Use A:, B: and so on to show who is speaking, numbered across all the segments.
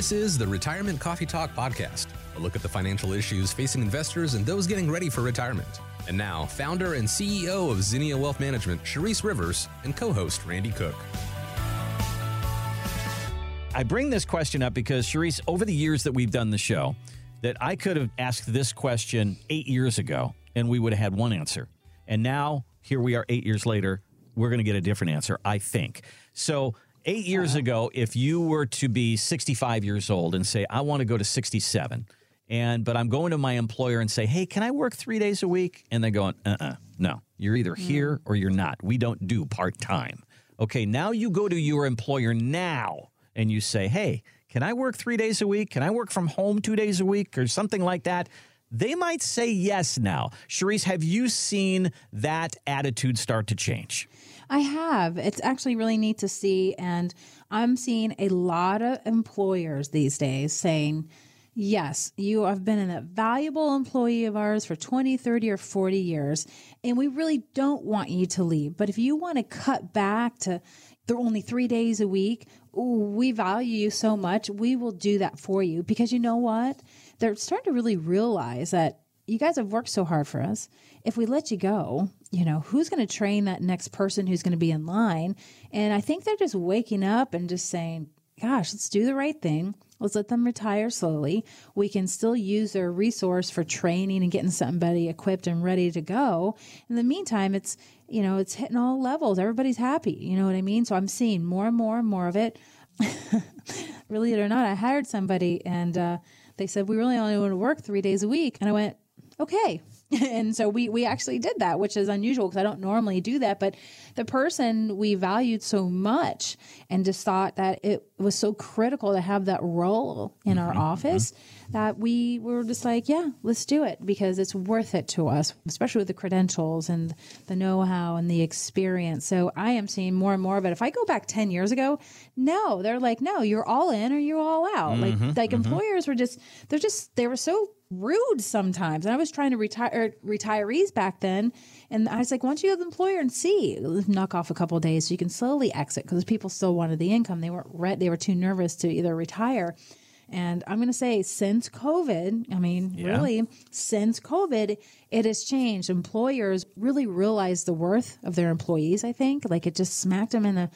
A: This is the Retirement Coffee Talk Podcast, a look at the financial issues facing investors and those getting ready for retirement. And now, founder and CEO of Zinnia Wealth Management, Sharice Rivers, and co host Randy Cook.
B: I bring this question up because, Sharice, over the years that we've done the show, that I could have asked this question eight years ago and we would have had one answer. And now, here we are eight years later, we're going to get a different answer, I think. So, Eight years uh-huh. ago, if you were to be 65 years old and say, I want to go to 67, and but I'm going to my employer and say, hey, can I work three days a week? And they're going, uh uh-uh, uh no, you're either mm. here or you're not. We don't do part time. Okay, now you go to your employer now and you say, hey, can I work three days a week? Can I work from home two days a week or something like that? They might say yes now. Sharice, have you seen that attitude start to change?
C: I have. It's actually really neat to see. And I'm seeing a lot of employers these days saying, Yes, you have been a valuable employee of ours for 20, 30, or 40 years, and we really don't want you to leave. But if you want to cut back to there are only three days a week, we value you so much. We will do that for you because you know what? They're starting to really realize that you guys have worked so hard for us. If we let you go, you know, who's going to train that next person who's going to be in line? And I think they're just waking up and just saying, gosh, let's do the right thing. Let's let them retire slowly. We can still use their resource for training and getting somebody equipped and ready to go. In the meantime, it's, you know, it's hitting all levels. Everybody's happy. You know what I mean? So I'm seeing more and more and more of it. really it or not, I hired somebody and uh, they said, we really only want to work three days a week. And I went, okay. and so we we actually did that, which is unusual because I don't normally do that. But the person we valued so much and just thought that it was so critical to have that role in our mm-hmm. office mm-hmm. that we were just like, yeah, let's do it because it's worth it to us, especially with the credentials and the know-how and the experience. So I am seeing more and more of it. If I go back 10 years ago, no, they're like, no, you're all in or you're all out. Mm-hmm. Like like mm-hmm. employers were just they're just they were so rude sometimes. And I was trying to retire er, retirees back then, and I was like, "Why don't you go to the employer and see, knock off a couple of days so you can slowly exit?" Because people still wanted the income. They weren't re- they were too nervous to either retire. And I'm going to say, since COVID, I mean, yeah. really, since COVID, it has changed. Employers really realized the worth of their employees. I think, like, it just smacked them in the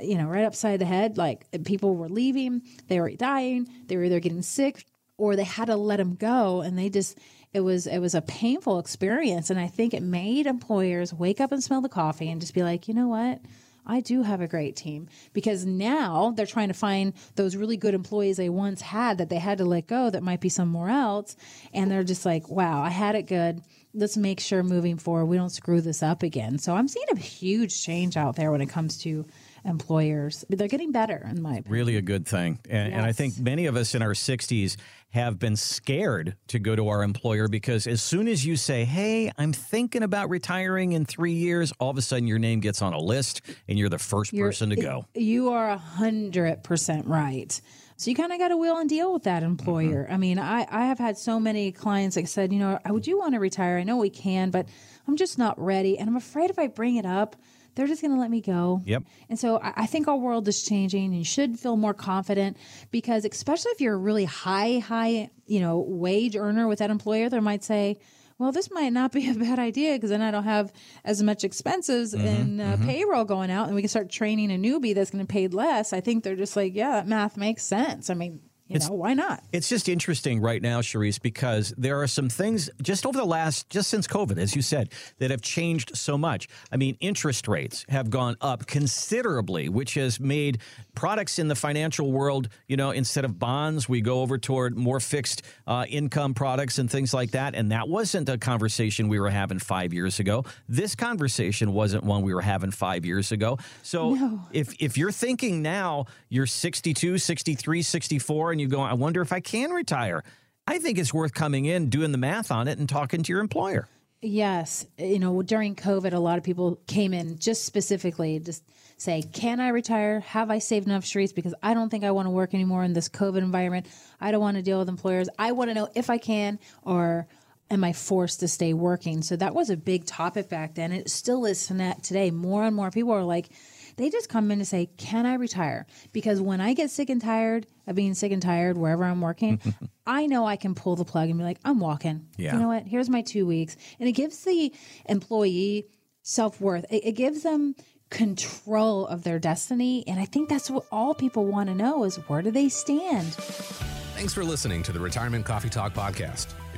C: you know, right upside the head. Like people were leaving, they were dying, they were either getting sick, or they had to let them go and they just it was it was a painful experience and i think it made employers wake up and smell the coffee and just be like you know what I do have a great team because now they're trying to find those really good employees they once had that they had to let go that might be somewhere else. And they're just like, wow, I had it good. Let's make sure moving forward we don't screw this up again. So I'm seeing a huge change out there when it comes to employers. They're getting better, in my opinion.
B: Really a good thing. And, yes. and, I think many of us in our 60s have been scared to go to our employer because as soon as you say, hey, I'm thinking about retiring in three years, all of a sudden your name gets on a list and you're the 1st person to go.
C: You are 100% right. So you kind of got to will and deal with that employer. Mm-hmm. I mean, I, I have had so many clients that said, you know, would you want to retire? I know we can, but I'm just not ready. And I'm afraid if I bring it up, they're just going to let me go.
B: Yep.
C: And so I, I think our world is changing and you should feel more confident because especially if you're a really high, high, you know, wage earner with that employer, they might say, well, this might not be a bad idea because then I don't have as much expenses mm-hmm, and uh, mm-hmm. payroll going out, and we can start training a newbie that's going to pay less. I think they're just like, yeah, that math makes sense. I mean, you it's, know, why not?
B: It's just interesting right now, Sharice, because there are some things just over the last, just since COVID, as you said, that have changed so much. I mean, interest rates have gone up considerably, which has made products in the financial world, you know, instead of bonds, we go over toward more fixed uh, income products and things like that. And that wasn't a conversation we were having five years ago. This conversation wasn't one we were having five years ago. So no. if, if you're thinking now you're 62, 63, 64, and you go, I wonder if I can retire. I think it's worth coming in, doing the math on it, and talking to your employer.
C: Yes. You know, during COVID, a lot of people came in just specifically just say, Can I retire? Have I saved enough streets? Because I don't think I want to work anymore in this COVID environment. I don't want to deal with employers. I want to know if I can or am I forced to stay working? So that was a big topic back then. It still is today. More and more people are like, They just come in to say, Can I retire? Because when I get sick and tired of being sick and tired wherever I'm working, I know I can pull the plug and be like, I'm walking.
B: Yeah.
C: You know what? Here's my two weeks. And it gives the employee self worth, it, it gives them control of their destiny. And I think that's what all people want to know is where do they stand?
A: Thanks for listening to the Retirement Coffee Talk podcast.